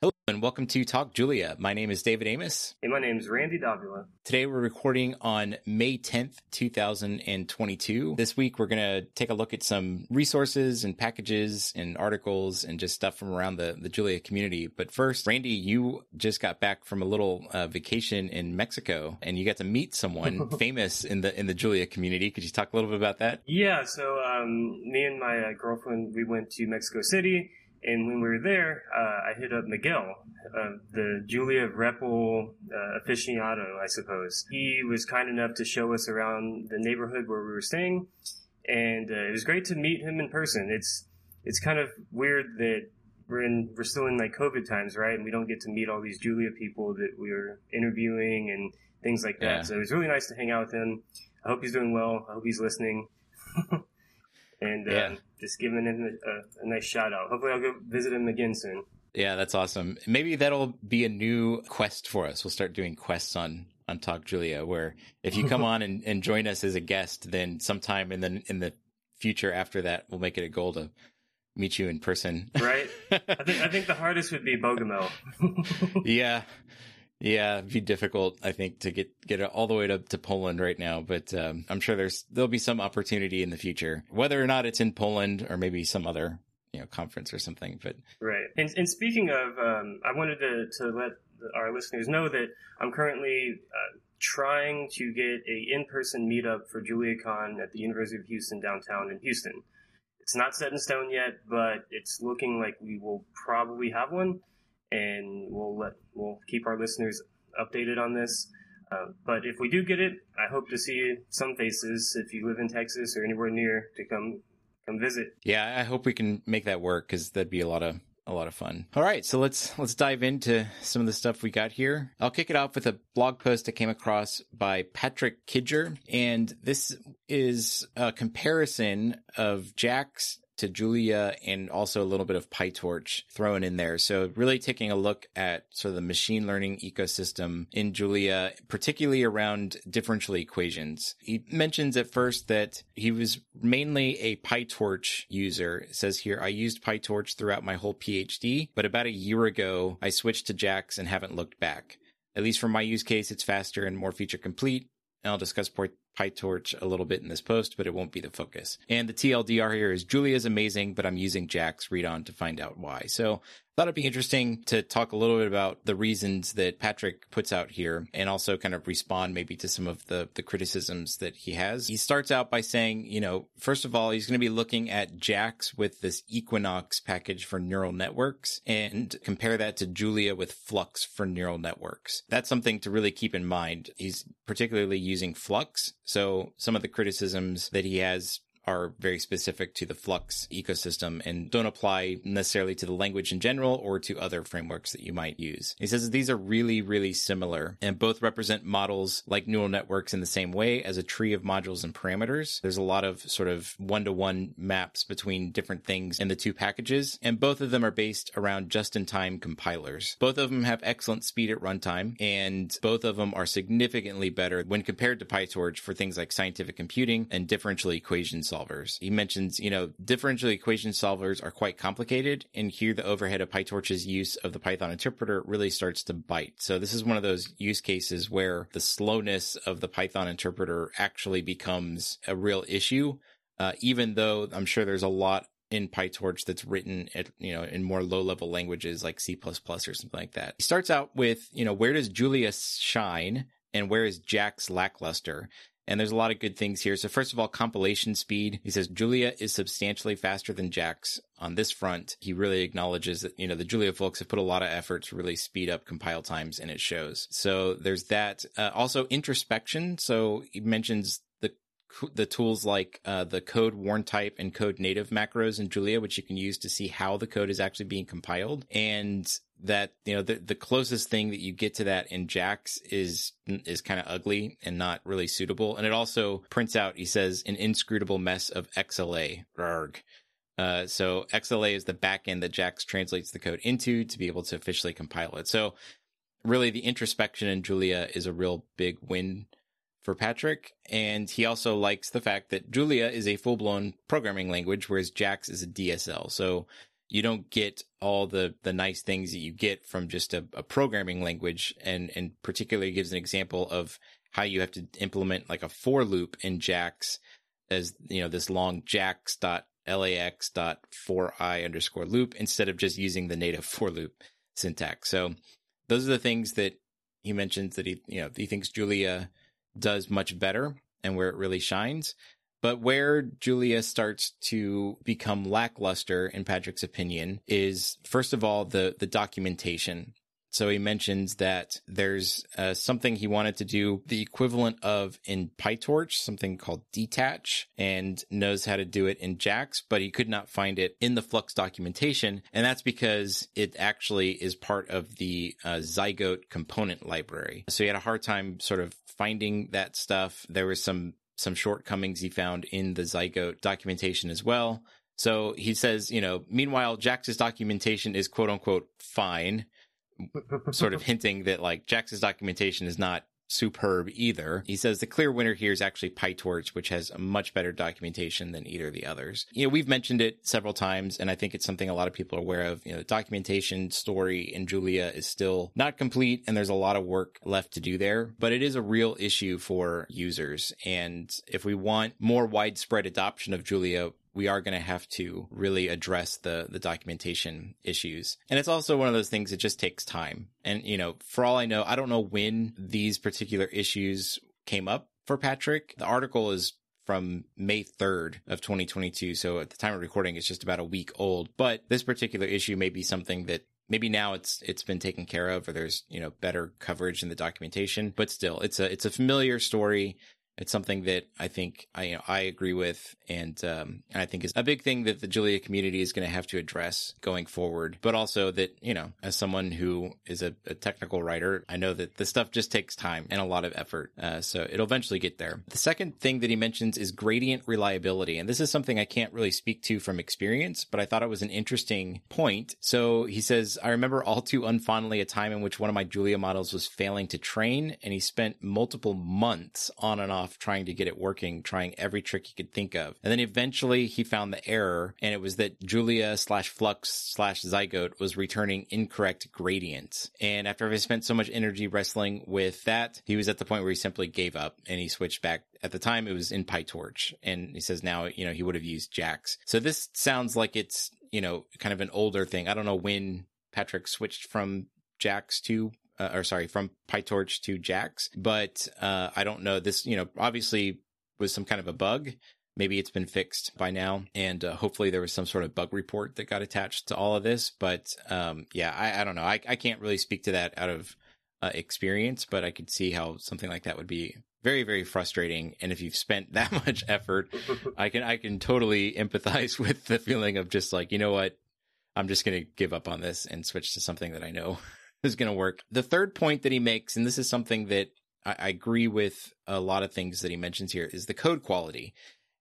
Hello and welcome to Talk Julia. My name is David Amos. Hey, my name is Randy Davila. Today we're recording on May 10th, 2022. This week we're going to take a look at some resources and packages and articles and just stuff from around the, the Julia community. But first, Randy, you just got back from a little uh, vacation in Mexico and you got to meet someone famous in the in the Julia community. Could you talk a little bit about that? Yeah, so um, me and my uh, girlfriend, we went to Mexico City and when we were there, uh, I hit up Miguel, uh, the Julia REPL uh, aficionado, I suppose. He was kind enough to show us around the neighborhood where we were staying, and uh, it was great to meet him in person. It's it's kind of weird that we're in we're still in like COVID times, right? And we don't get to meet all these Julia people that we were interviewing and things like that. Yeah. So it was really nice to hang out with him. I hope he's doing well. I hope he's listening. and yeah. um, just giving him a, a, nice shout out. Hopefully, I'll go visit him again soon. Yeah, that's awesome. Maybe that'll be a new quest for us. We'll start doing quests on on Talk Julia, where if you come on and, and join us as a guest, then sometime in the in the future after that, we'll make it a goal to meet you in person. right. I think I think the hardest would be Bogumił. yeah, yeah, it'd be difficult, I think, to get get it all the way to, to Poland right now. But um, I'm sure there's there'll be some opportunity in the future, whether or not it's in Poland or maybe some other you know conference or something. But right. And, and speaking of, um, I wanted to to let our listeners know that I'm currently uh, trying to get a in person meetup for JuliaCon at the University of Houston downtown in Houston. It's not set in stone yet, but it's looking like we will probably have one and we'll let we'll keep our listeners updated on this. Uh, but if we do get it, I hope to see some faces if you live in Texas or anywhere near to come come visit. Yeah, I hope we can make that work because that'd be a lot of a lot of fun. All right, so let's let's dive into some of the stuff we got here. I'll kick it off with a blog post I came across by Patrick Kidger, and this is a comparison of JAX to Julia and also a little bit of PyTorch thrown in there. So really taking a look at sort of the machine learning ecosystem in Julia, particularly around differential equations. He mentions at first that he was mainly a PyTorch user. It says here, I used PyTorch throughout my whole PhD, but about a year ago, I switched to JAX and haven't looked back. At least for my use case, it's faster and more feature complete. And I'll discuss PyTorch a little bit in this post, but it won't be the focus. And the TLDR here is Julia's amazing, but I'm using JAX read on to find out why. So thought it'd be interesting to talk a little bit about the reasons that Patrick puts out here and also kind of respond maybe to some of the, the criticisms that he has. He starts out by saying, you know, first of all, he's going to be looking at JAX with this Equinox package for neural networks and compare that to Julia with Flux for neural networks. That's something to really keep in mind. He's particularly using Flux. So some of the criticisms that he has are very specific to the Flux ecosystem and don't apply necessarily to the language in general or to other frameworks that you might use. He says these are really, really similar and both represent models like neural networks in the same way as a tree of modules and parameters. There's a lot of sort of one to one maps between different things in the two packages, and both of them are based around just in time compilers. Both of them have excellent speed at runtime, and both of them are significantly better when compared to PyTorch for things like scientific computing and differential equation solving solvers. He mentions, you know, differential equation solvers are quite complicated, and here the overhead of PyTorch's use of the Python interpreter really starts to bite. So this is one of those use cases where the slowness of the Python interpreter actually becomes a real issue. Uh, even though I'm sure there's a lot in PyTorch that's written at, you know, in more low level languages like C++ or something like that. He starts out with, you know, where does Julia shine and where is JAX lackluster? And there's a lot of good things here. So first of all, compilation speed. He says Julia is substantially faster than JAX on this front. He really acknowledges that, you know, the Julia folks have put a lot of effort to really speed up compile times and it shows. So there's that. Uh, also introspection. So he mentions the tools like uh, the code warn type and code native macros in Julia, which you can use to see how the code is actually being compiled. And that, you know, the, the closest thing that you get to that in JAX is, is kind of ugly and not really suitable. And it also prints out, he says, an inscrutable mess of XLA. Rarg. Uh, so XLA is the backend that JAX translates the code into to be able to officially compile it. So really the introspection in Julia is a real big win for Patrick, and he also likes the fact that Julia is a full blown programming language, whereas JAX is a DSL. So you don't get all the the nice things that you get from just a, a programming language. And and particularly gives an example of how you have to implement like a for loop in jax as you know this long jax dot lax dot for i underscore loop instead of just using the native for loop syntax. So those are the things that he mentions that he you know he thinks julia does much better and where it really shines but where Julia starts to become lackluster, in Patrick's opinion, is first of all the the documentation. So he mentions that there's uh, something he wanted to do the equivalent of in PyTorch, something called detach, and knows how to do it in JAX, but he could not find it in the Flux documentation. And that's because it actually is part of the uh, Zygote component library. So he had a hard time sort of finding that stuff. There was some some shortcomings he found in the Zygote documentation as well. So he says, you know, meanwhile, Jax's documentation is quote unquote fine, sort of hinting that like Jax's documentation is not superb either. He says the clear winner here is actually PyTorch, which has much better documentation than either of the others. You know, we've mentioned it several times, and I think it's something a lot of people are aware of. You know, the documentation story in Julia is still not complete, and there's a lot of work left to do there, but it is a real issue for users. And if we want more widespread adoption of Julia, we are going to have to really address the the documentation issues. And it's also one of those things that just takes time. And you know, for all I know, I don't know when these particular issues came up for Patrick. The article is from May 3rd of 2022. So at the time of recording, it's just about a week old. But this particular issue may be something that maybe now it's it's been taken care of or there's you know better coverage in the documentation but still it's a it's a familiar story it's something that I think I you know I agree with, and um, I think is a big thing that the Julia community is going to have to address going forward. But also that you know, as someone who is a, a technical writer, I know that this stuff just takes time and a lot of effort. Uh, so it'll eventually get there. The second thing that he mentions is gradient reliability, and this is something I can't really speak to from experience, but I thought it was an interesting point. So he says, I remember all too unfondly a time in which one of my Julia models was failing to train, and he spent multiple months on and off off trying to get it working, trying every trick he could think of. And then eventually he found the error and it was that Julia slash Flux slash Zygote was returning incorrect gradients. And after having spent so much energy wrestling with that, he was at the point where he simply gave up and he switched back at the time it was in PyTorch and he says now, you know, he would have used Jax. So this sounds like it's, you know, kind of an older thing. I don't know when Patrick switched from Jax to uh, or sorry, from PyTorch to Jax. But uh, I don't know. This, you know, obviously was some kind of a bug. Maybe it's been fixed by now, and uh, hopefully there was some sort of bug report that got attached to all of this. But um, yeah, I, I, don't know. I, I, can't really speak to that out of uh, experience, but I could see how something like that would be very very frustrating and if you've spent that much effort i can i can totally empathize with the feeling of just like you know what i'm just going to give up on this and switch to something that i know is going to work. The third point that he makes, and this is something that I, I agree with a lot of things that he mentions here, is the code quality.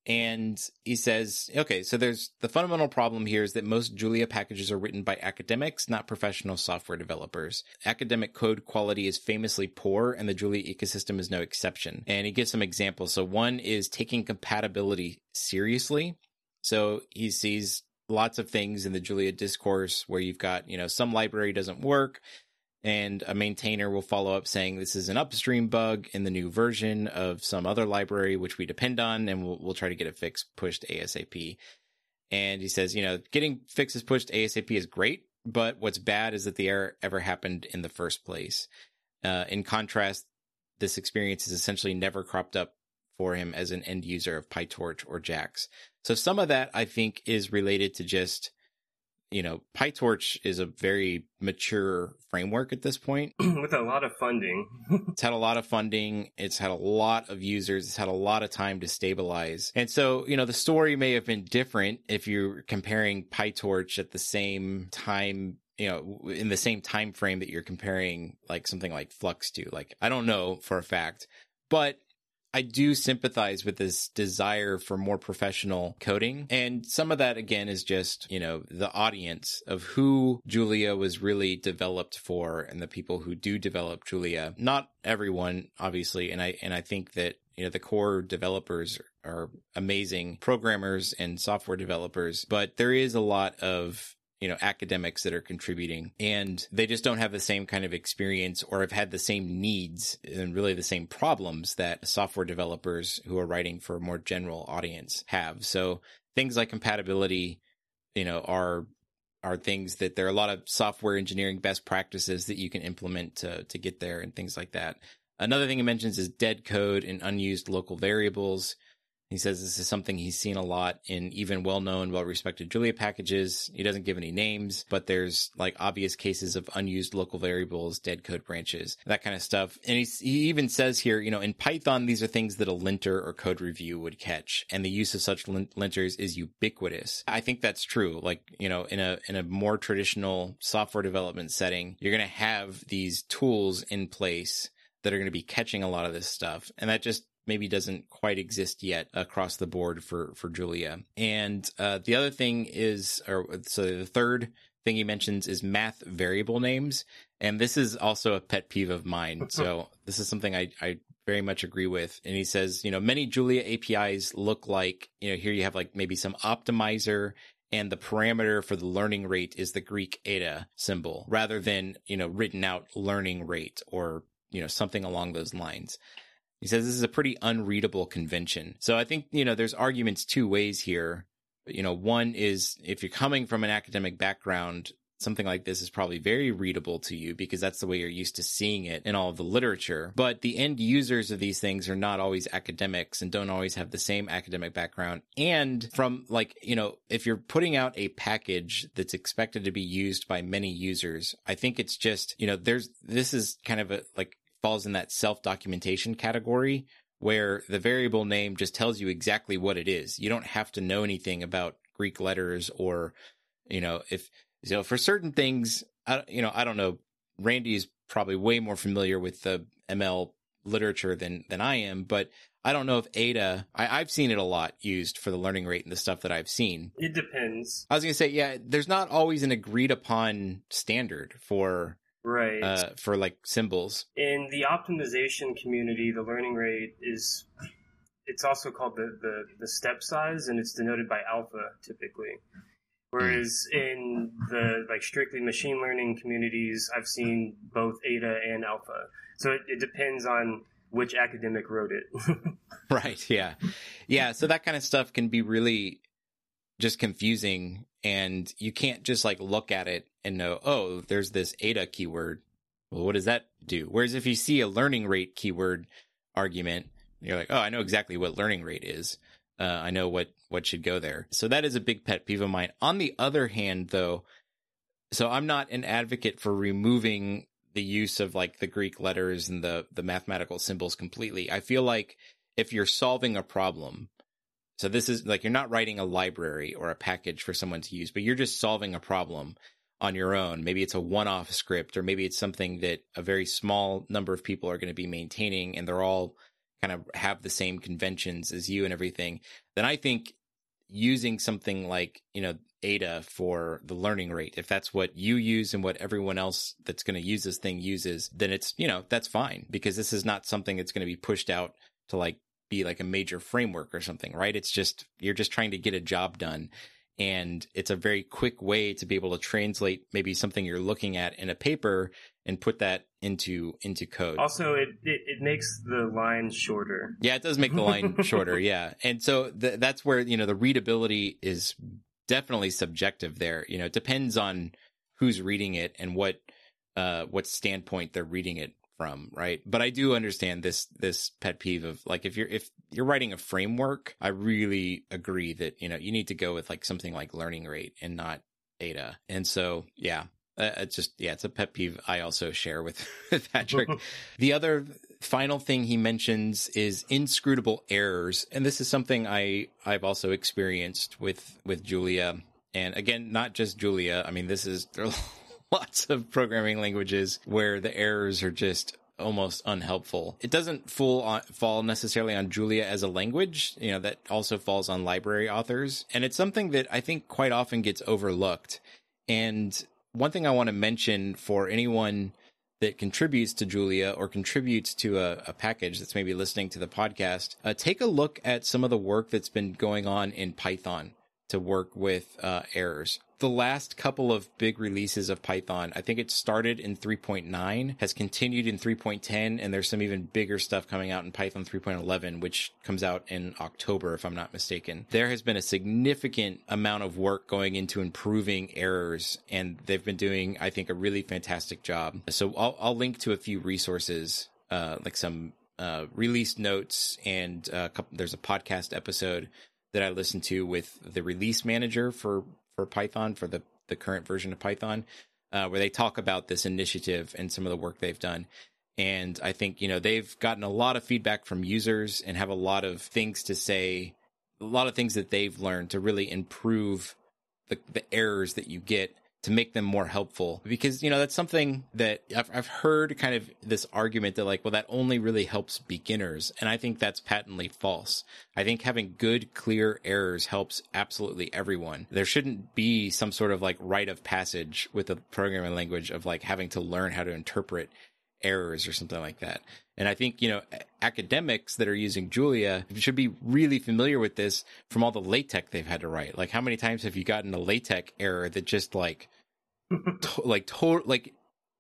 And he says, okay, so there's the fundamental problem here is that most Julia packages are written by academics, not professional software developers. Academic code quality is famously poor, and the Julia ecosystem is no exception. And he gives some examples. So one is taking compatibility seriously. So he sees lots of things in the Julia discourse where you've got, you know, some library doesn't work, and a maintainer will follow up saying this is an upstream bug in the new version of some other library which we depend on and we'll, we'll try to get it fixed pushed asap and he says you know getting fixes pushed asap is great but what's bad is that the error ever happened in the first place. Uh, in contrast this experience has essentially never cropped up for him as an end user of pytorch or jax. So some of that i think is related to just you know, PyTorch is a very mature framework at this point. With a lot of funding. it's had a lot of funding. It's had a lot of users. It's had a lot of time to stabilize. And so, you know, the story may have been different if you're comparing PyTorch at the same time you know in the same time frame that you're comparing like something like flux to like i don't know for a fact but I do sympathize with this desire for more professional coding. And some of that, again, is just, you know, the audience of who Julia was really developed for and the people who do develop Julia. Not everyone, obviously. And I, and I think that, you know, the core developers are amazing programmers and software developers, but there is a lot of you know academics that are contributing. And they just don't have the same kind of experience or have had the same needs and really the same problems that software developers who are writing for a more general audience have. So things like compatibility you know are are things that there are a lot of software engineering best practices that you can implement to to get there and things like that. Another thing he mentions is dead code and unused local variables he says this is something he's seen a lot in even well known, well respected Julia packages. He doesn't give any names, but there's like obvious cases of unused local variables, dead code branches, that kind of stuff. And he, he even says here, you know, in Python, these are things that a linter or code review would catch. And the use of such linters is ubiquitous. I think that's true. Like, you know, in a, in a more traditional software development setting, you're going to have these tools in place that are going to be catching a lot of this stuff. And that just maybe doesn't quite exist yet across the board for for Julia. And uh, the other thing is, or so the third thing he mentions is math variable names, and this is also a pet peeve of mine. so this is something I I very much agree with. And he says, you know, many Julia APIs look like, you know, here you have like maybe some optimizer and the parameter for the learning rate is the Greek eta symbol rather than, you know, written out learning rate or, you know, something along those lines. He says this is a pretty unreadable convention. So I think, you know, there's arguments two ways here. You know, one is if you're coming from an academic background, something like this is probably very readable to you because that's the way you're used to seeing it in all of the literature. But the end users of these things are not always academics and don't always have the same academic background. And from like, you know, if you're putting out a package that's expected to be used by many users, I think it's just, you know, there's, this is kind of a like falls in that self documentation category where the variable name just tells you exactly what it is. You don't have to know anything about Greek letters or, you know, if, you know, for certain things, I, you know, I don't know. Randy is probably way more familiar with the ML literature than, than I am, but I don't know if eta, I, have seen it a lot used for the learning rate and the stuff that I've seen. It depends. I was going to say, yeah, there's not always an agreed upon standard for right. uh, for like symbols. In the optimization community the learning rate is it's also called the, the, the step size and it's denoted by alpha typically. Whereas mm. in the like strictly machine learning communities i've seen both eta and alpha. So it, it depends on which academic wrote it. Right yeah. Yeah so that kind of stuff can be really just confusing and you can't just like look at it and know, oh, there's this eta keyword. Well, what does that do? Whereas if you see a learning rate keyword argument, you're like, oh, I know exactly what learning rate is. Uh, I know what what should go there. So that is a big pet peeve of mine. On the other hand, though, so I'm not an advocate for removing the use of like the Greek letters and the the mathematical symbols completely. I feel like if you're solving a problem, so this is like you're not writing a library or a package for someone to use, but you're just solving a problem on your own. Maybe it's a one off script, or maybe it's something that a very small number of people are going to be maintaining and they're all kind of have the same conventions as you and everything. Then I think using something like, you know, eta for the learning rate, if that's what you use and what everyone else that's going to use this thing uses, then it's, you know, that's fine because this is not something that's going to be pushed out to like be like a major framework or something, right? It's just, you're just trying to get a job done. And it's a very quick way to be able to translate maybe something you're looking at in a paper and put that into into code. Also, it it, it makes the line shorter. Yeah, it does make the line shorter. Yeah, and so th- that's where you know the readability is definitely subjective. There, you know, it depends on who's reading it and what uh, what standpoint they're reading it from, right? But I do understand this this pet peeve of like if you're if you're writing a framework, I really agree that you know you need to go with like something like learning rate and not eta. And so yeah, uh, it's just yeah, it's a pet peeve I also share with, with Patrick. the other final thing he mentions is inscrutable errors, and this is something I I've also experienced with with Julia. And again, not just Julia. I mean, this is lots of programming languages where the errors are just almost unhelpful. It doesn't on, fall necessarily on Julia as a language, you know, that also falls on library authors. And it's something that I think quite often gets overlooked. And one thing I want to mention for anyone that contributes to Julia or contributes to a, a package that's maybe listening to the podcast, uh, take a look at some of the work that's been going on in Python to work with uh, errors. The last couple of big releases of Python, I think it started in 3.9, has continued in 3.10, and there's some even bigger stuff coming out in Python 3.11, which comes out in October, if I'm not mistaken. There has been a significant amount of work going into improving errors, and they've been doing, I think, a really fantastic job. So I'll, I'll link to a few resources, uh, like some uh, release notes, and uh, there's a podcast episode that I listened to with the release manager for for Python for the the current version of Python, uh, where they talk about this initiative and some of the work they've done. And I think you know they've gotten a lot of feedback from users and have a lot of things to say, a lot of things that they've learned to really improve the the errors that you get to make them more helpful. Because you know that's something that I've, I've heard kind of this argument that like well that only really helps beginners. And i think that's patently false. I think having good clear errors helps absolutely everyone. There shouldn't be some sort of like rite of passage with a programming language of like having to learn how to interpret errors or something like that. And I think, you know, academics that are using Julia should be really familiar with this from all the LaTeX they've had to write. Like, how many times have you gotten a LaTeX error that just like, to- like, to- like,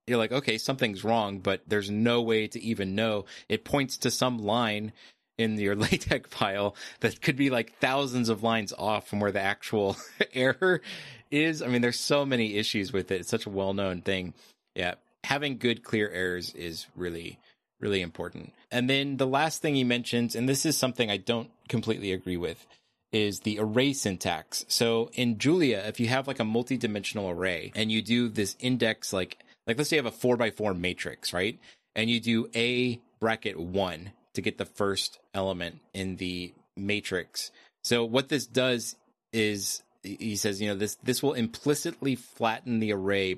you're like, okay, something's wrong, but there's no way to even know. It points to some line in your LaTeX file that could be like thousands of lines off from where the actual error is. I mean, there's so many issues with it. It's such a well known thing. Yeah. Having good, clear errors is really, really important. And then the last thing he mentions, and this is something I don't completely agree with, is the array syntax. So in Julia, if you have like a multi-dimensional array and you do this index, like, like let's say you have a four by four matrix, right? And you do a bracket one to get the first element in the matrix. So what this does is he says, you know, this this will implicitly flatten the array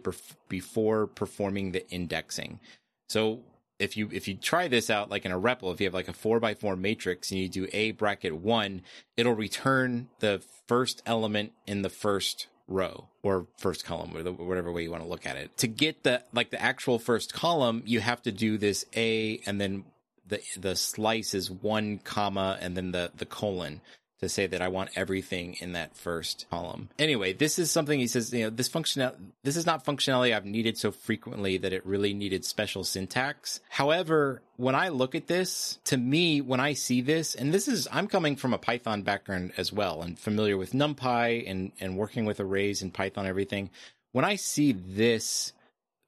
before performing the indexing. So if you if you try this out like in a REPL, if you have like a four by four matrix and you do a bracket one, it'll return the first element in the first row or first column or the, whatever way you want to look at it. To get the like the actual first column, you have to do this a and then the the slice is one comma and then the the colon to say that I want everything in that first column. Anyway, this is something he says, you know, this functional this is not functionality I've needed so frequently that it really needed special syntax. However, when I look at this, to me, when I see this, and this is I'm coming from a Python background as well and familiar with NumPy and and working with arrays in Python everything. When I see this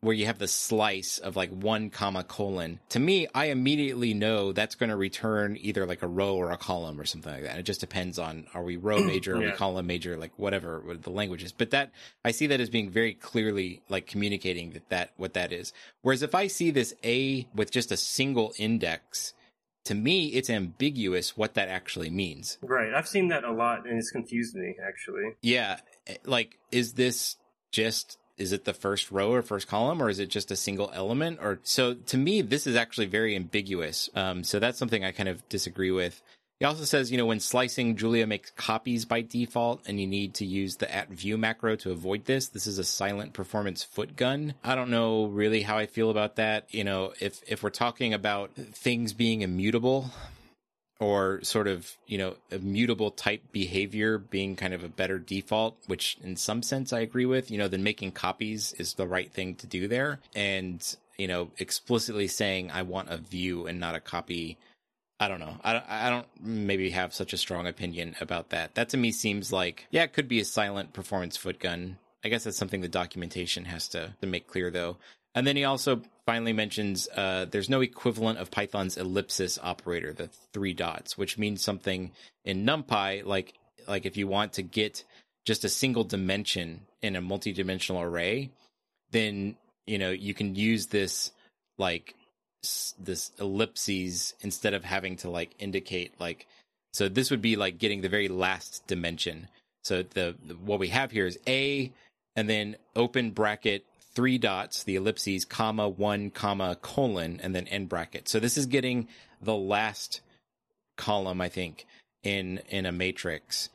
where you have the slice of like one comma colon. To me i immediately know that's going to return either like a row or a column or something like that. It just depends on are we row major yeah. are we column major like whatever what the language is but that i see that as being very clearly like communicating that that what that is. Whereas if i see this a with just a single index to me it's ambiguous what that actually means. Right. I've seen that a lot and it's confused me actually. Yeah. Eh, like is this just is it the first row or first column or is it just a single element? Or so to me this is actually very ambiguous. Um, so that's something i kind of disagree with. He also says you know when slicing julia makes copies by default and you need to use the at view macro to avoid this. This is a silent performance foot gun. I don't know really how i feel about that. You know if if we're talking about things being immutable or sort of you know immutable type behavior being kind of a better default which in some sense i agree with you know then making copies is the right thing to do there. And you know explicitly saying i want a view and not a copy i don't know. I, I don't maybe have such a strong opinion about that. That to me seems like yeah it could be a silent performance foot gun. I guess that's something the documentation has to, to make clear, though. And then he also finally mentions uh, there's no equivalent of Python's ellipsis operator, the three dots, which means something in NumPy, like like if you want to get just a single dimension in a multi-dimensional array, then you know you can use this like this ellipses instead of having to like indicate like so this would be like getting the very last dimension. So the, the what we have here is a and then open bracket three dots, the ellipses, comma, one, comma, colon, and then end bracket. So this is getting the last column, I think, in in a matrix.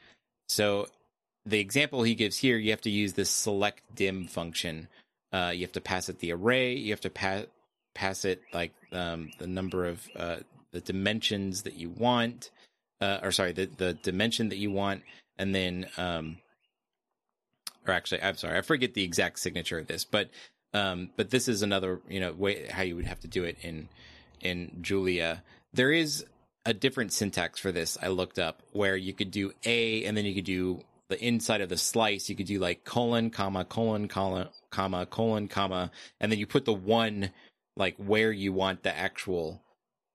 So the example he gives here, you have to use this select dim function. Uh, you have to pass it the array. You have to pass pass it like um, the number of uh, the dimensions that you want, uh, or sorry, the the dimension that you want, and then um, or actually, I'm sorry, I forget the exact signature of this, but um, but this is another you know way how you would have to do it in in Julia. There is a different syntax for this. I looked up where you could do a and then you could do the inside of the slice. You could do like colon comma colon colon comma colon comma, and then you put the one like where you want the actual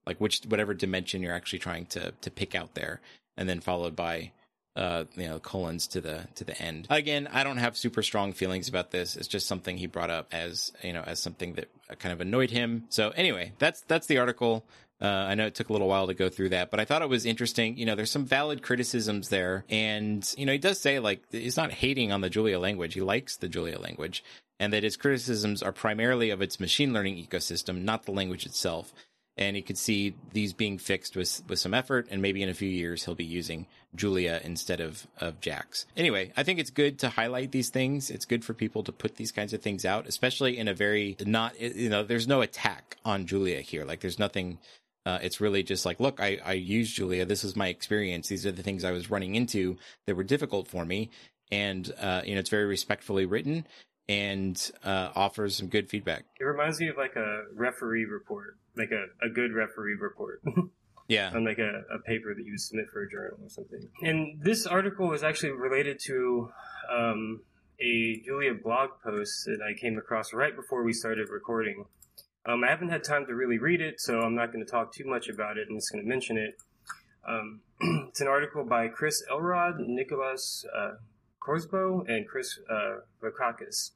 like which whatever dimension you're actually trying to to pick out there, and then followed by uh you know colons to the to the end again i don't have super strong feelings about this it's just something he brought up as you know as something that kind of annoyed him so anyway that's that's the article uh, I know it took a little while to go through that, but I thought it was interesting. You know, there's some valid criticisms there. And, you know, he does say, like, he's not hating on the Julia language. He likes the Julia language, and that his criticisms are primarily of its machine learning ecosystem, not the language itself and he could see these being fixed with with some effort and maybe in a few years he'll be using Julia instead of of Jax. Anyway, I think it's good to highlight these things. It's good for people to put these kinds of things out, especially in a very not you know, there's no attack on Julia here. Like there's nothing uh, it's really just like, look, I, I use Julia. This is my experience. These are the things I was running into that were difficult for me. And, uh, you know, it's very respectfully written and uh, offers some good feedback. It reminds me of like a referee report, like a, a good referee report. yeah. On like a, a paper that you submit for a journal or something. And this article is actually related to um, a Julia blog post that I came across right before we started recording. Um, I haven't had time to really read it, so I'm not going to talk too much about it. I'm just going to mention it. Um, it's an article by Chris Elrod, Nicholas uh, Korsbo, and Chris uh, Rackauckas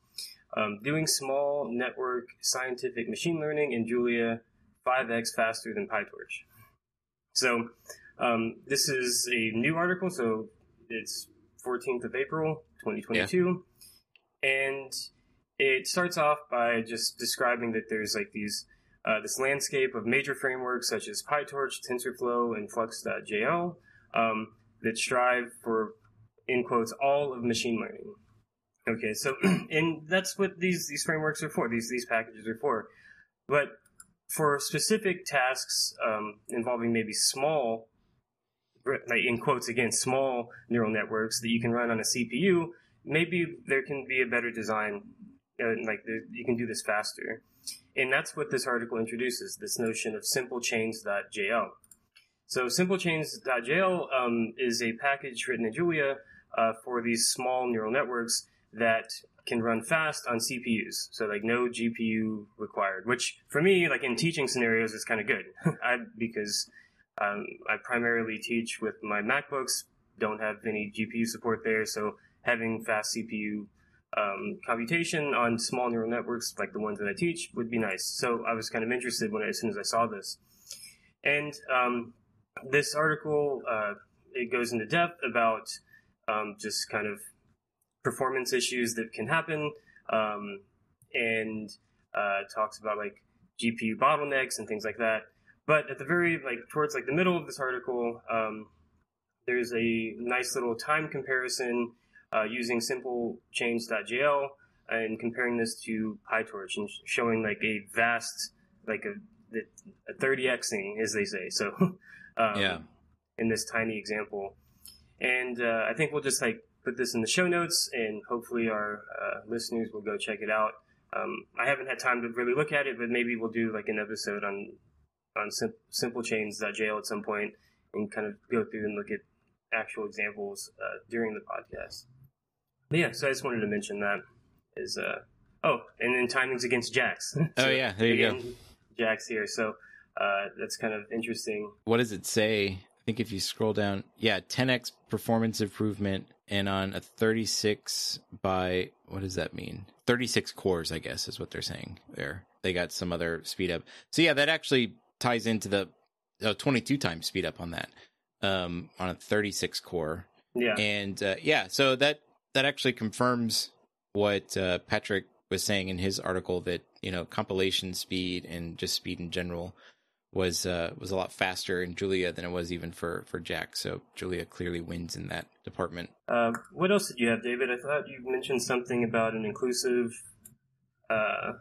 um, doing small network scientific machine learning in Julia 5x faster than PyTorch. So um, this is a new article, so it's 14th of April, 2022. Yeah. And it starts off by just describing that there's like these uh, this landscape of major frameworks such as PyTorch, TensorFlow, and Flux.jl um, that strive for, in quotes, all of machine learning. Okay, so and that's what these these frameworks are for. These these packages are for. But for specific tasks um, involving maybe small, like in quotes again, small neural networks that you can run on a CPU, maybe there can be a better design. Uh, like you can do this faster, and that's what this article introduces: this notion of simplechains.jl. So simplechains.jl um, is a package written in Julia uh, for these small neural networks that can run fast on CPUs. So like no GPU required, which for me, like in teaching scenarios, is kind of good. I, because um, I primarily teach with my MacBooks, don't have any GPU support there. So having fast CPU um, computation on small neural networks like the ones that I teach would be nice. So I was kind of interested when as soon as I saw this. And um, this article, uh, it goes into depth about um, just kind of performance issues that can happen, um, and uh, talks about like GPU bottlenecks and things like that. But at the very like towards like the middle of this article, um, there's a nice little time comparison uh, using simple chains.jl and comparing this to PyTorch and showing like a vast like a a 30xing as they say. So um, yeah, in this tiny example, and uh, I think we'll just like put this in the show notes, and hopefully our uh, listeners will go check it out. Um, I haven't had time to really look at it, but maybe we'll do like an episode on on sim- simplechains.jl at some point and kind of go through and look at actual examples uh, during the podcast. But yeah, so I just wanted to mention that is uh oh, and then timings against Jax. so oh yeah, there you again, go. Jax here, so uh, that's kind of interesting. What does it say? I think if you scroll down, yeah, 10x performance improvement and on a 36 by what does that mean? 36 cores i guess is what they're saying there. They got some other speed up. So yeah that actually ties into the uh, 22 times speed up on that um on a 36 core. Yeah. And uh, yeah so that that actually confirms what uh, patrick was saying in his article that you know compilation speed and just speed in general was uh, was a lot faster in Julia than it was even for for Jack. So Julia clearly wins in that department. Uh, what else did you have, David? I thought you mentioned something about an inclusive uh,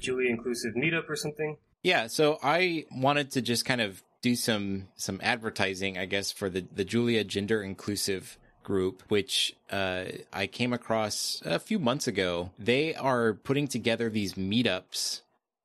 Julia inclusive meetup or something. Yeah, so I wanted to just kind of do some some advertising, I guess, for the the Julia gender inclusive group, which uh, I came across a few months ago. They are putting together these meetups.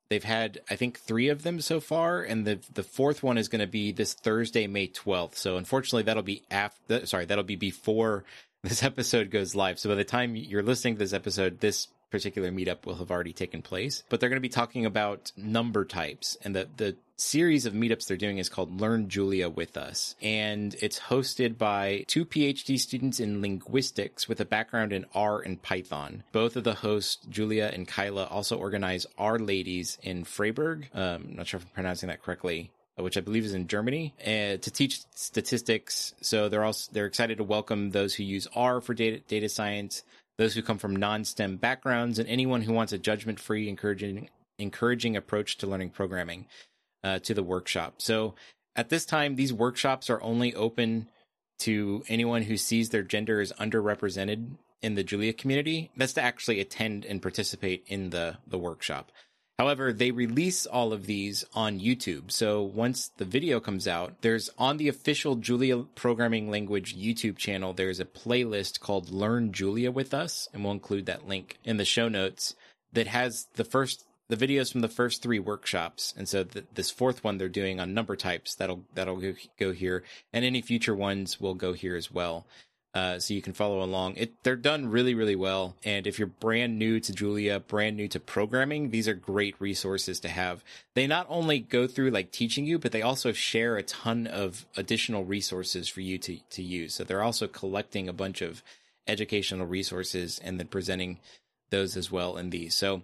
They've had, I think, three of them so far, and the the fourth one is going to be this Thursday, May twelfth. So unfortunately, that'll be after. Sorry, that'll be before this episode goes live. So by the time you're listening to this episode, this particular meetup will have already taken place. But they're going to be talking about number types, and the the series of meetups they're doing is called Learn Julia with Us. And it's hosted by two PhD students in linguistics with a background in R and Python. Both of the hosts, Julia and Kyla, also organize R Ladies in Freiburg. Um, not sure if I'm pronouncing that correctly which I believe is in Germany, uh, to teach statistics. So they're also they're excited to welcome those who use R for data data science, those who come from non-STEM backgrounds, and anyone who wants a judgment-free, encouraging encouraging approach to learning programming uh, to the workshop. So at this time, these workshops are only open to anyone who sees their gender as underrepresented in the Julia community. That's to actually attend and participate in the the workshop. However, they release all of these on YouTube. So once the video comes out, there's on the official Julia programming language YouTube channel, there's a playlist called Learn Julia with Us, and we'll include that link in the show notes that has the first the videos from the first three workshops, and so the, this fourth one they're doing on number types that'll that'll go here, and any future ones will go here as well. Uh, so you can follow along. It they're done really really well, and if you're brand new to Julia, brand new to programming, these are great resources to have. They not only go through like teaching you, but they also share a ton of additional resources for you to to use. So they're also collecting a bunch of educational resources and then presenting those as well in these. So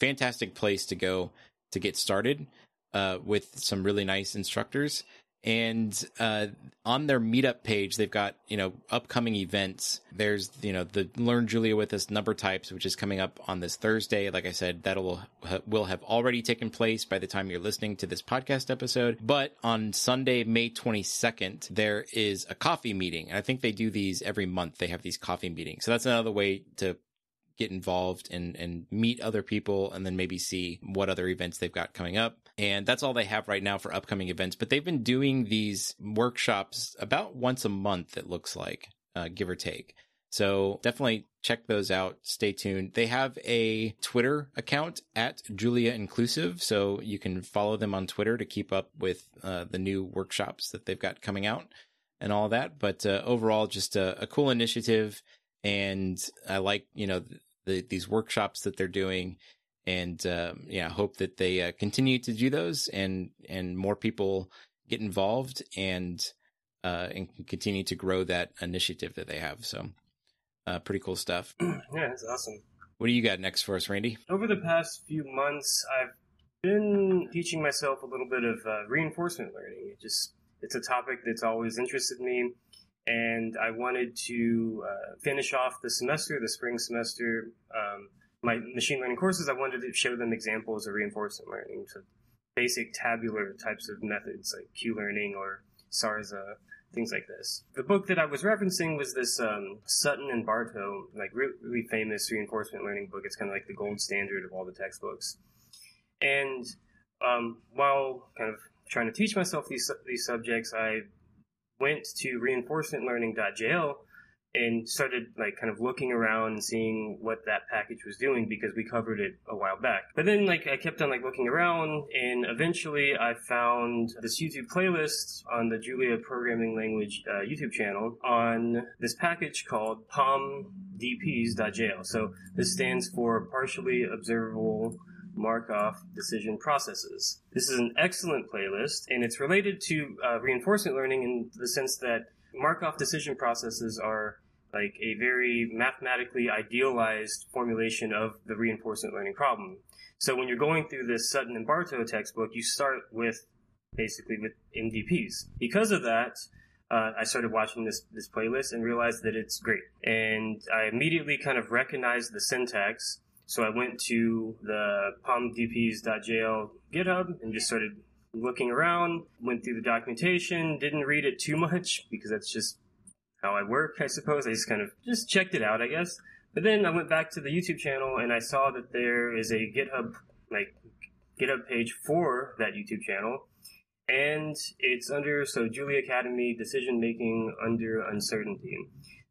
fantastic place to go to get started uh, with some really nice instructors. And uh, on their meetup page, they've got you know upcoming events. There's you know the Learn Julia with us number types, which is coming up on this Thursday. Like I said, that will will have already taken place by the time you're listening to this podcast episode. But on Sunday, May 22nd, there is a coffee meeting, and I think they do these every month. They have these coffee meetings, so that's another way to get involved and and meet other people and then maybe see what other events they've got coming up. And that's all they have right now for upcoming events. But they've been doing these workshops about once a month it looks like uh, give or take. So definitely check those out. Stay tuned. They have a twitter account at julia inclusive. So you can follow them on twitter to keep up with uh, the new workshops that they've got coming out and all that. But uh, overall just a, a cool initiative. And I like you know the, these workshops that they're doing, and um, yeah, hope that they uh, continue to do those and and more people get involved and uh, and continue to grow that initiative that they have. So, uh, pretty cool stuff. Yeah, it's awesome. What do you got next for us, Randy? Over the past few months, I've been teaching myself a little bit of uh, reinforcement learning. It just it's a topic that's always interested me and I wanted to uh, finish off the semester, the spring semester, um, my machine learning courses. I wanted to show them examples of reinforcement learning, so basic tabular types of methods like Q-learning or SARSA, things like this. The book that I was referencing was this um, Sutton and Barto, like really, really famous reinforcement learning book. It's kind of like the gold standard of all the textbooks. And um, while kind of trying to teach myself these these subjects, I went to reinforcementlearning.jl and started like kind of looking around and seeing what that package was doing because we covered it a while back. But then like I kept on like looking around and eventually I found this YouTube playlist on the Julia programming language uh, YouTube channel on this package called pomdps.jl. So this stands for partially observable Markov decision processes. This is an excellent playlist, and it's related to uh, reinforcement learning in the sense that Markov decision processes are like a very mathematically idealized formulation of the reinforcement learning problem. So when you're going through this Sutton and Barto textbook, you start with basically with MDPs. Because of that, uh, I started watching this this playlist and realized that it's great. And I immediately kind of recognized the syntax so I went to the pomdps.jl GitHub and just started looking around, went through the documentation, didn't read it too much because that's just how I work, I suppose. I just kind of just checked it out, I guess. But then I went back to the YouTube channel and I saw that there is a GitHub like GitHub page for that YouTube channel. And it's under so Julia Academy decision making under uncertainty.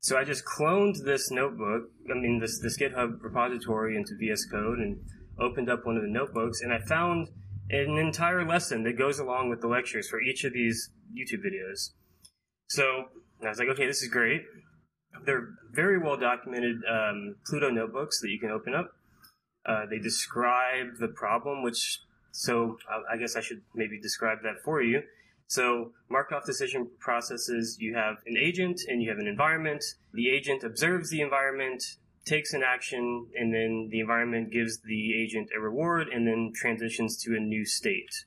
So I just cloned this notebook, I mean, this, this GitHub repository into VS Code and opened up one of the notebooks and I found an entire lesson that goes along with the lectures for each of these YouTube videos. So I was like, okay, this is great. They're very well documented um, Pluto notebooks that you can open up. Uh, they describe the problem, which, so I guess I should maybe describe that for you. So Markov decision processes, you have an agent and you have an environment. The agent observes the environment, takes an action, and then the environment gives the agent a reward and then transitions to a new state.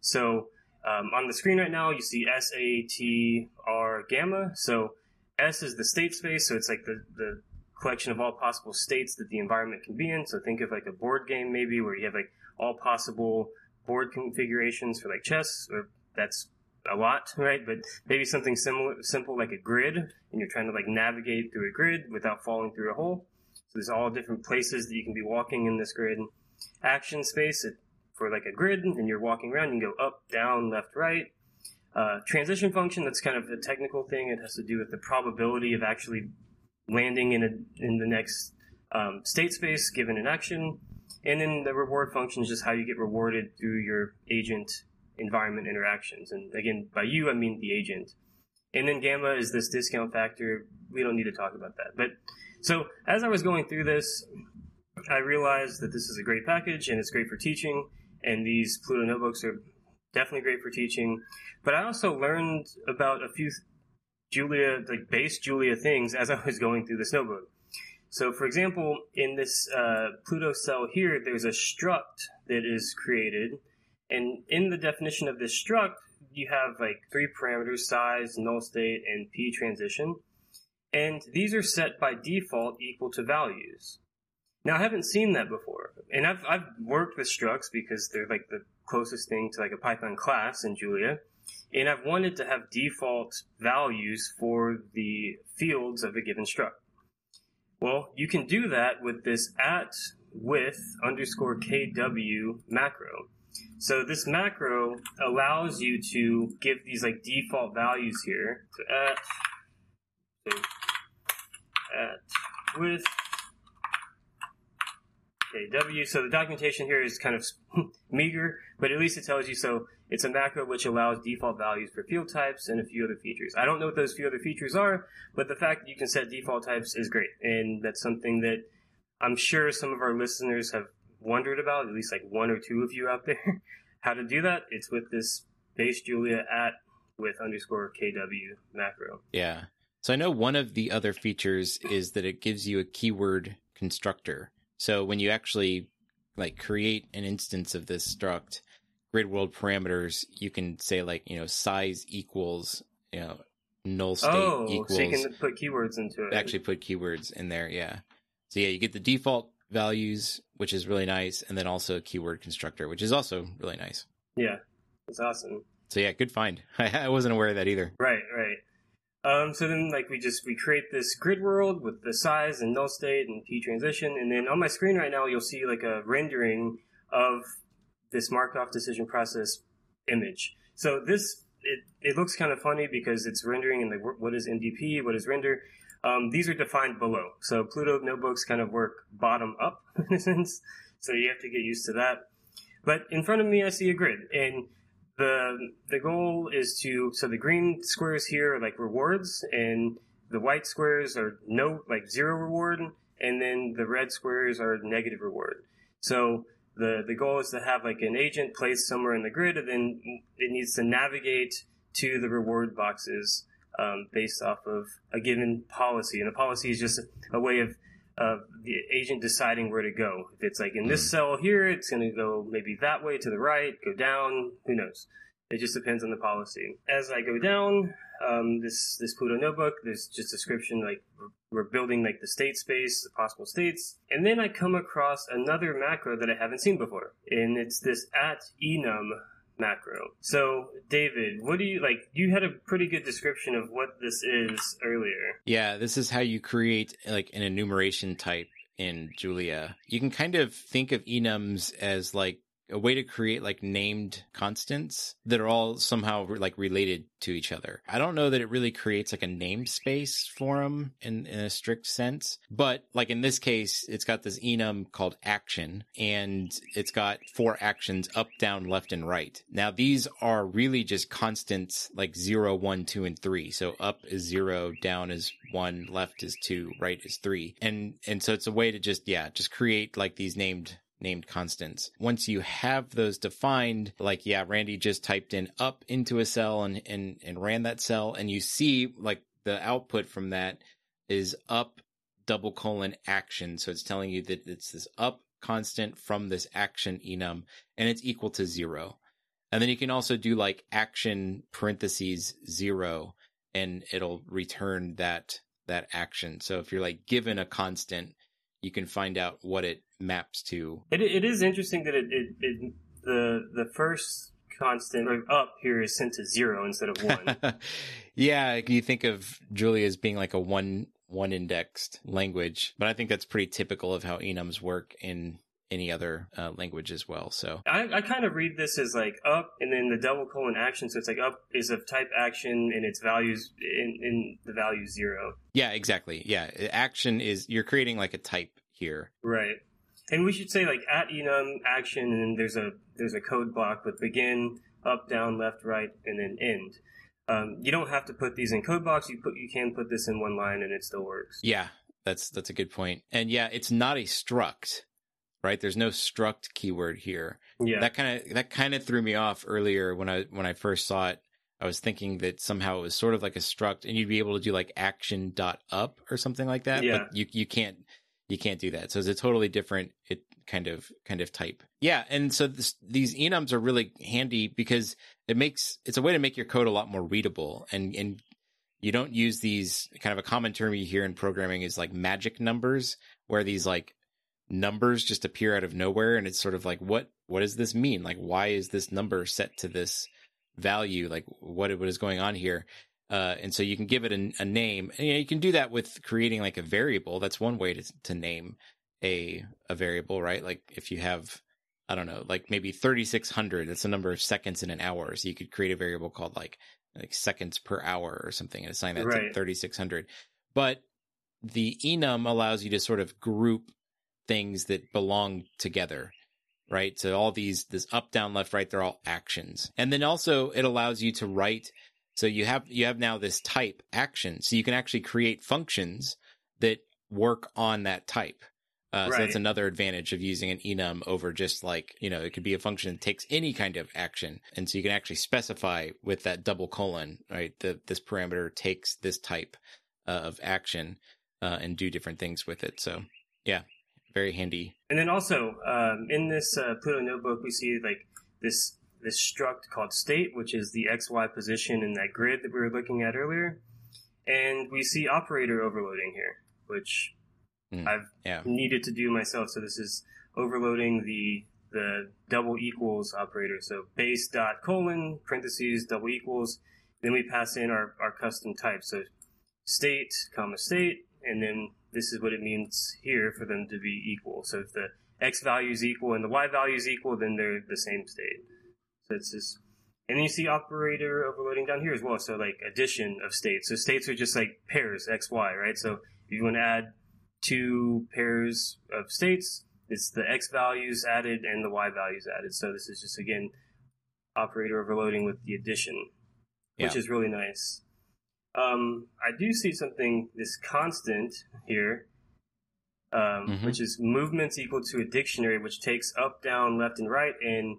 So um, on the screen right now, you see S, A, T, R, gamma. So S is the state space, so it's like the, the collection of all possible states that the environment can be in. So think of like a board game maybe where you have like all possible board configurations for like chess, or that's a lot, right? But maybe something similar, simple like a grid, and you're trying to like navigate through a grid without falling through a hole. So there's all different places that you can be walking in this grid. Action space for like a grid, and you're walking around. You can go up, down, left, right. Uh, transition function, that's kind of a technical thing. It has to do with the probability of actually landing in a, in the next um, state space given an action. And then the reward function is just how you get rewarded through your agent environment interactions. And again, by you, I mean the agent. And then gamma is this discount factor. We don't need to talk about that. But so as I was going through this, I realized that this is a great package and it's great for teaching. And these Pluto notebooks are definitely great for teaching. But I also learned about a few Julia, like base Julia things as I was going through this notebook. So, for example, in this uh, Pluto cell here, there's a struct that is created and in the definition of this struct, you have like three parameters, size, null state, and p transition. And these are set by default equal to values. Now I haven't seen that before. And I've, I've worked with structs because they're like the closest thing to like a Python class in Julia. And I've wanted to have default values for the fields of a given struct. Well, you can do that with this at with underscore kw macro. So this macro allows you to give these like default values here. So at, so at with kw. So the documentation here is kind of meager, but at least it tells you so it's a macro which allows default values for field types and a few other features. I don't know what those few other features are, but the fact that you can set default types is great. And that's something that I'm sure some of our listeners have wondered about, at least like one or two of you out there, how to do that, it's with this base Julia at with underscore KW macro. Yeah. So I know one of the other features is that it gives you a keyword constructor. So when you actually like create an instance of this struct, grid world parameters, you can say like, you know, size equals, you know, null state oh, equals. So you can put keywords into it. Actually put keywords in there, yeah. So yeah, you get the default values, which is really nice, and then also a keyword constructor, which is also really nice. Yeah, it's awesome. So yeah, good find. I wasn't aware of that either. Right, right. Um, so then, like, we just we create this grid world with the size and null state and p transition, and then on my screen right now, you'll see like a rendering of this Markov decision process image. So this it, it looks kind of funny because it's rendering in the what is MDP, what is render, um, these are defined below. So Pluto notebooks kind of work bottom up in a sense. So you have to get used to that. But in front of me, I see a grid and the, the goal is to, so the green squares here are like rewards and the white squares are no, like zero reward. And then the red squares are negative reward. So the, the goal is to have like an agent placed somewhere in the grid and then it needs to navigate to the reward boxes um, based off of a given policy. And a policy is just a way of uh, the agent deciding where to go. If it's like in this hmm. cell here, it's going to go maybe that way to the right, go down, who knows. It just depends on the policy. As I go down, um, this this Pluto notebook, there's just description like we're building like the state space, the possible states, and then I come across another macro that I haven't seen before, and it's this at enum macro. So, David, what do you like? You had a pretty good description of what this is earlier. Yeah, this is how you create like an enumeration type in Julia. You can kind of think of enums as like a way to create like named constants that are all somehow like related to each other. I don't know that it really creates like a namespace for them in, in a strict sense, but like in this case, it's got this enum called action and it's got four actions up, down, left, and right. Now these are really just constants like zero, one, two, and three. So up is zero, down is one, left is two, right is three. And, and so it's a way to just, yeah, just create like these named named constants. Once you have those defined, like, yeah, Randy just typed in up into a cell and, and, and ran that cell. And you see like the output from that is up double colon action. So it's telling you that it's this up constant from this action enum and it's equal to zero. And then you can also do like action parentheses zero and it'll return that that action. So if you're like given a constant, you can find out what it maps to. It, it is interesting that it, it, it the the first constant up here is sent to zero instead of one. yeah, you think of Julia as being like a one one indexed language, but I think that's pretty typical of how enums work in any other uh, language as well. So I, I kind of read this as like up and then the double colon action. So it's like up is of type action and its values in, in the value zero. Yeah, exactly. Yeah. Action is you're creating like a type here. Right. And we should say like at enum action and there's a there's a code block with begin, up, down, left, right, and then end. Um, you don't have to put these in code blocks. You put you can put this in one line and it still works. Yeah, that's that's a good point. And yeah, it's not a struct right? There's no struct keyword here. Yeah. That kind of that kind of threw me off earlier when I when I first saw it. I was thinking that somehow it was sort of like a struct and you'd be able to do like action dot up or something like that. Yeah. But you you can't you can't do that. So it's a totally different it kind of kind of type. Yeah, and so this, these enums are really handy because it makes it's a way to make your code a lot more readable and and you don't use these kind of a common term you hear in programming is like magic numbers where these like numbers just appear out of nowhere and it's sort of like what what does this mean like why is this number set to this value like what what is going on here uh, and so you can give it a, a name. And you, know, you can do that with creating like a variable. That's one way to to name a a variable right? Like if you have i don't know like maybe 3600 that's the number of seconds in an hour. So you could create a variable called like like seconds per hour or something and assign that Right. to 3600 but the enum allows you to sort of group things that belong together right? So all these this up down left right they're all actions. And then also it allows you to write so you have you have now this type action. So you can actually create functions that work on that type. Uh, so that's another advantage of using an enum over just like you know it could be a function that takes any kind of action. And so you can actually specify with that double colon right the, this parameter takes this type uh, of action uh, and do different things with it. So yeah very handy. And then also um, in this uh, Pluto notebook, we see like this this struct called state, which is the x y position in that grid that we were looking at earlier, and we see operator overloading here, which Hmm. I've yeah needed to do myself. So this is overloading the the double equals operator. So base dot colon parentheses double equals. Then we pass in our, our custom type. So state comma state, and then this is what it means here for them to be equal. So if the x value is equal and the y value is equal, then they're the same state. So it's just, and then you see operator overloading down here as well. So like addition of states. So states are just like pairs x y, right? So if you want to add two pairs of states, it's the x values added and the y values added. So this is just again operator overloading with the addition, which is really nice. Um, I do see something this constant here, um, Mhm. which is movements equal to a dictionary, which takes up, down, left, and right, and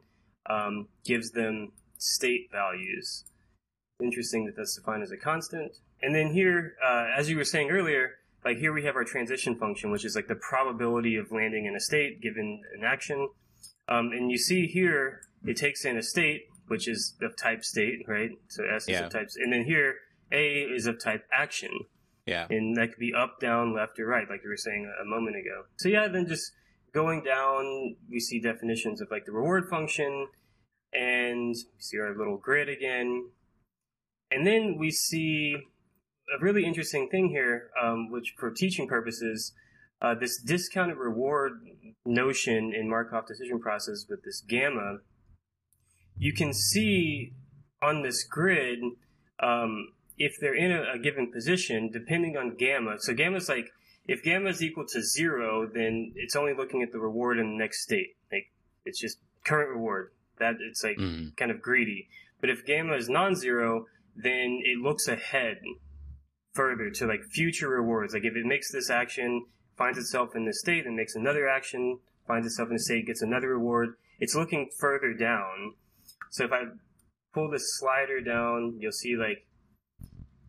um, gives them state values. Interesting that that's defined as a constant. And then here, uh, as you were saying earlier, like here we have our transition function, which is like the probability of landing in a state given an action. Um, and you see here, it takes in a state, which is of type state, right? So S is Yeah. of types. And then here, A is of type action. yeah And that could be up, down, left, or right, like you were saying a moment ago. So yeah, then just going down, we see definitions of like the reward function, and we see our little grid again. And then we see a really interesting thing here, um, which for teaching purposes, uh, this discounted reward notion in Markov decision process with this gamma, you can see on this grid um, if they're in a, a, given position, depending on gamma. So gamma is like if gamma is equal to zero, then it's only looking at the reward in the next state. Like it's just current reward. That it's like mm. kind of greedy. But if gamma is non-zero, then it looks ahead further to like future rewards. Like if it makes this action, finds itself in this state, and makes another action, finds itself in a state, gets another reward. It's looking further down. So if I pull this slider down, you'll see like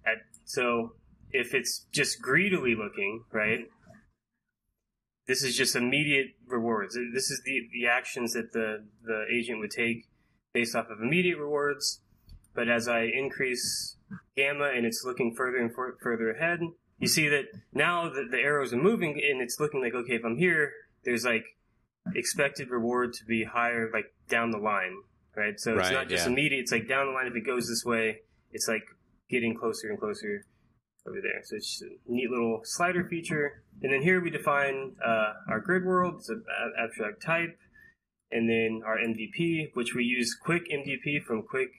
at so if it's just greedily looking, right? This is just immediate rewards. This is the, the actions that the, the agent would take based off of immediate rewards. But as I increase gamma and it's looking further and for, further ahead, you see that now that the arrows are moving and it's looking like, okay, if I'm here, there's like expected reward to be higher, like down the line, right? So it's not just yeah. immediate. It's like down the line. If it goes this way, it's like getting closer and closer over there. So it's a neat little slider feature. And then here we define uh, our grid world. It's an abstract type. And then our MDP, which we use quick MDP from quick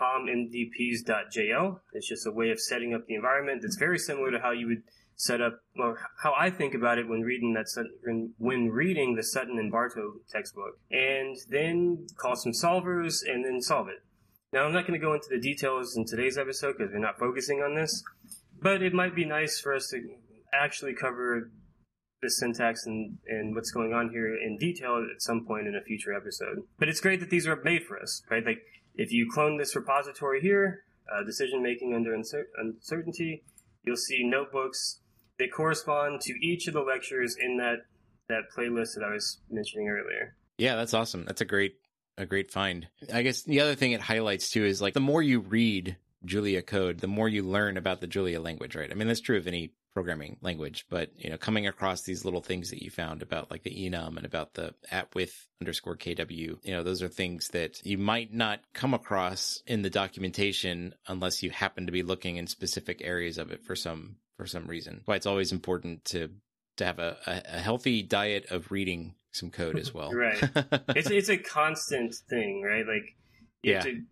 palmmdps.jl. It's just a way of setting up the environment that's very similar to how you would set up, or how I think about it when reading that when reading the Sutton and Barto textbook, and then call some solvers and then solve it. Now I'm not going to go into the details in today's episode because we're not focusing on this, but it might be nice for us to actually cover the syntax and, and what's going on here in detail at some point in a future episode. But it's great that these are made for us, right? Like if you clone this repository here, uh, decision making under uncer- uncertainty, you'll see notebooks they correspond to each of the lectures in that that playlist that I was mentioning earlier. Yeah, that's awesome. That's a great a great find. I guess the other thing it highlights too is like the more you read Julia code, the more you learn about the Julia language, right? I mean, that's true of any programming language, but you know, coming across these little things that you found about like the enum and about the at with underscore kw, you know, those are things that you might not come across in the documentation unless you happen to be looking in specific areas of it for some for some reason. Why it's always important to to have a, a, healthy diet of reading some code as well. right. It's it's a constant thing, right? Like you yeah. have to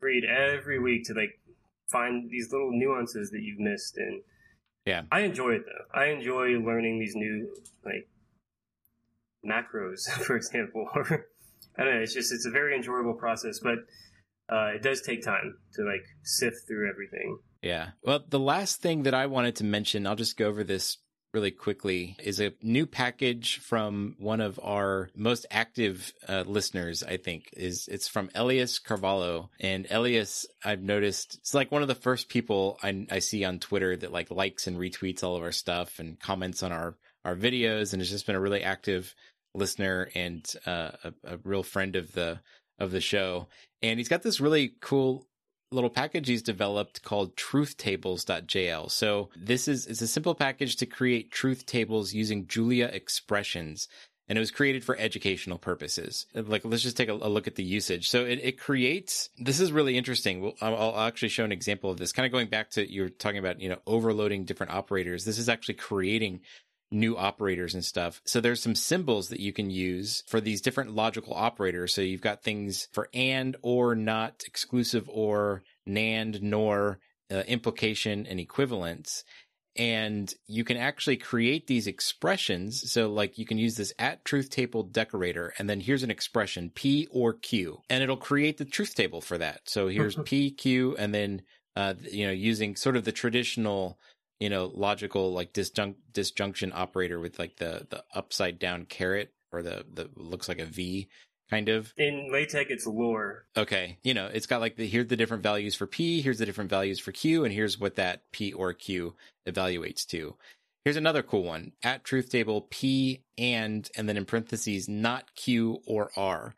read every week to like find these little nuances that you've missed and yeah. I enjoy it though. I enjoy learning these new like macros, for example. I don't know. It's just it's a very enjoyable process, but uh, it does take time to like sift through everything. Yeah. Well, the last thing that I wanted to mention, I'll just go over this really quickly is a new package from one of our most active uh, listeners i think is it's from elias carvalho. And elias i've noticed it's like one of the first people I, I see on twitter that like likes and retweets all of our stuff and comments on our our videos. And has just been a really active listener and uh, a, a real friend of the of the show. And he's got this really cool little package he's developed called truthtables.jl. So this is it's a simple package to create truth tables using Julia expressions. And it was created for educational purposes. Like, let's just take a, a look at the usage. So it, it creates, this is really interesting. I'll, I'll actually show an example of this. Kind of going back to, you were talking about, you know, overloading different operators. This is actually creating new operators and stuff. So there's some symbols that you can use for these different logical operators. So you've got things for and, or, not, exclusive, or, NAND, NOR, uh, implication, and equivalence. And you can actually create these expressions. So, like, you can use this at truth table decorator, and then here's an expression P or Q, and it'll create the truth table for that. So here's P, Q, and then, uh, you know, using sort of the traditional you know, logical like disjunct disjunction operator with like the the upside down caret or the the looks like a V kind of. In LaTeX, it's lor. Okay, you know, it's got like the here's the different values for P, here's the different values for Q, and here's what that P or Q evaluates to. Here's another cool one at truth table P and and then in parentheses not Q or R.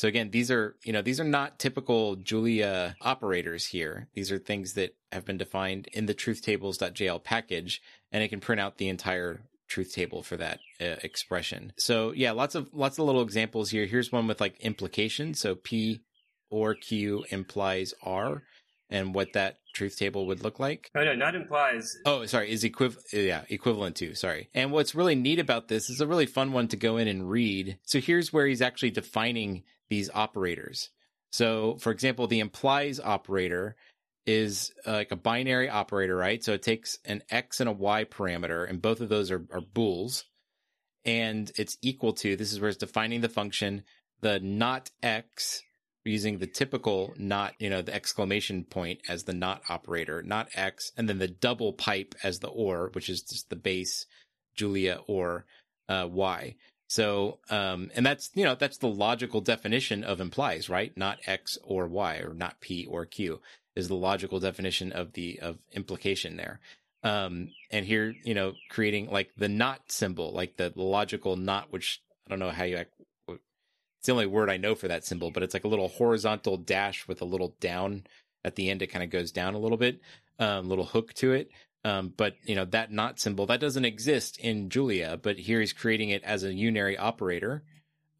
So again, these are, you know, these are not typical Julia operators here. These are things that have been defined in the truthtables.jl package and it can print out the entire truth table for that uh, expression. So yeah, lots of lots of little examples here. Here's one with like implication. So P or Q implies R. and what that truth table would look like. Oh no, not implies. Oh, sorry, is equiv yeah, equivalent to, sorry. And what's really neat about this is a really fun one to go in and read. So here's where he's actually defining these operators. So for example, the implies operator is uh, like a binary operator, right? So it takes an X and a Y parameter, and both of those are, are bools. And it's equal to, this is where it's defining the function, the not X using the typical not, you know, the exclamation point as the not operator, not X, and then the double pipe as the or, which is just the base Julia or uh, Y. So, um, and that's, you know, that's the logical definition of implies, right? Not X or Y or not P or Q is the logical definition of the, of implication there. Um, and here, you know, creating like the not symbol, like the logical not, which I don't know how you it's the only word I know for that symbol, but it's like a little horizontal dash with a little down at the end. It kind of goes down a little bit, um, little hook to it. Um, but you know that not symbol that doesn't exist in Julia, but here he's creating it as a unary operator.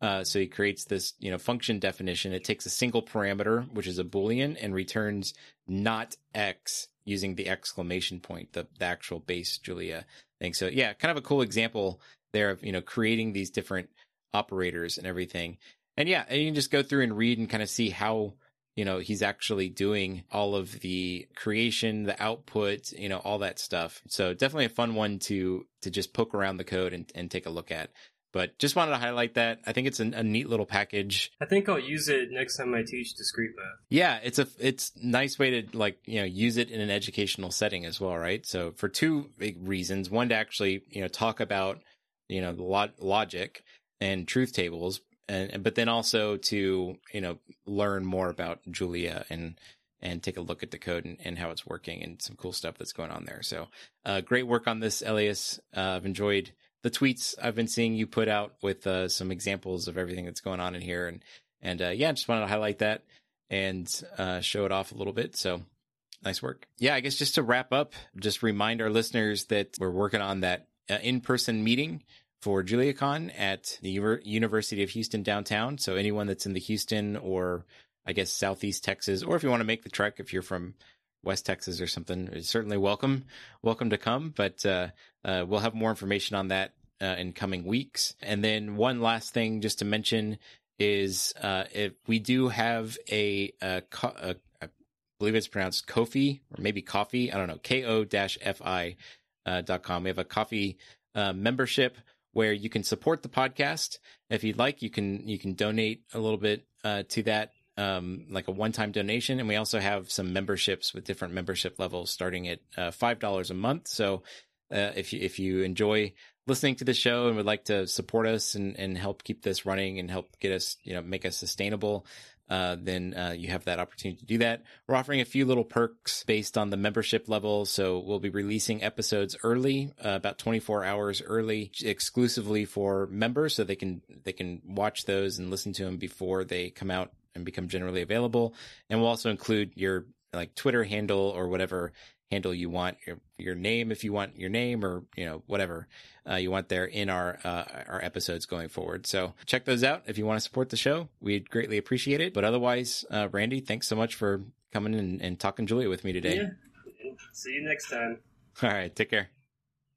Uh, so he creates this, you know, function definition. It takes a single parameter, which is a boolean, and returns not x using the exclamation point, the, the actual base Julia thing. So yeah, kind of a cool example there of you know creating these different operators and everything. And yeah, and you can just go through and read and kind of see how, you know, he's actually doing all of the creation, the output, you know, all that stuff. So definitely a fun one to to just poke around the code and, and take a look at. But just wanted to highlight that. I think it's a, a neat little package. I think I'll use it next time I teach discrete math. Yeah, it's a it's nice way to like you know use it in an educational setting as well, right? So for two big reasons, one to actually you know talk about you know the log- logic, and truth tables and but then also to you know learn more about Julia and and take a look at the code and, and how it's working and some cool stuff that's going on there. So uh, great work on this, Elias. Uh, I've enjoyed the tweets I've been seeing you put out with uh, some examples of everything that's going on in here and and uh, yeah, just wanted to highlight that and uh, show it off a little bit. So nice work. Yeah, I guess just to wrap up, just remind our listeners that we're working on that uh, in person meeting for JuliaCon at the University of Houston downtown. So anyone that's in the Houston or I guess Southeast Texas, or if you want to make the trek, if you're from West Texas or something, certainly welcome, welcome to come. But uh, uh, we'll have more information on that uh, in coming weeks. And then one last thing, just to mention, is uh, if we do have a, I believe it's pronounced Kofi or maybe Coffee, I don't know, ko-fi uh, dot com. We have a coffee uh, membership where you can support the podcast. If you'd like, you can you can donate a little bit uh, to that, um, like a one time donation. And we also have some memberships with different membership levels, starting at uh, five dollars a month. So uh, if you if you enjoy listening to the show and would like to support us and, and help keep this running and help get us, you know, make us sustainable, uh, then uh, you have that opportunity to do that. We're offering a few little perks based on the membership level. So we'll be releasing episodes early, uh, about 24 hours early, exclusively for members, so they can they can watch those and listen to them before they come out and become generally available. And we'll also include your like Twitter handle or whatever handle you want your your name if you want your name or you know whatever uh, you want there in our uh, our episodes going forward. So check those out if you want to support the show. We'd greatly appreciate it. But otherwise, uh, Randy, thanks so much for coming and, and talking Julia with me today. Yeah. See you next time. All right, take care.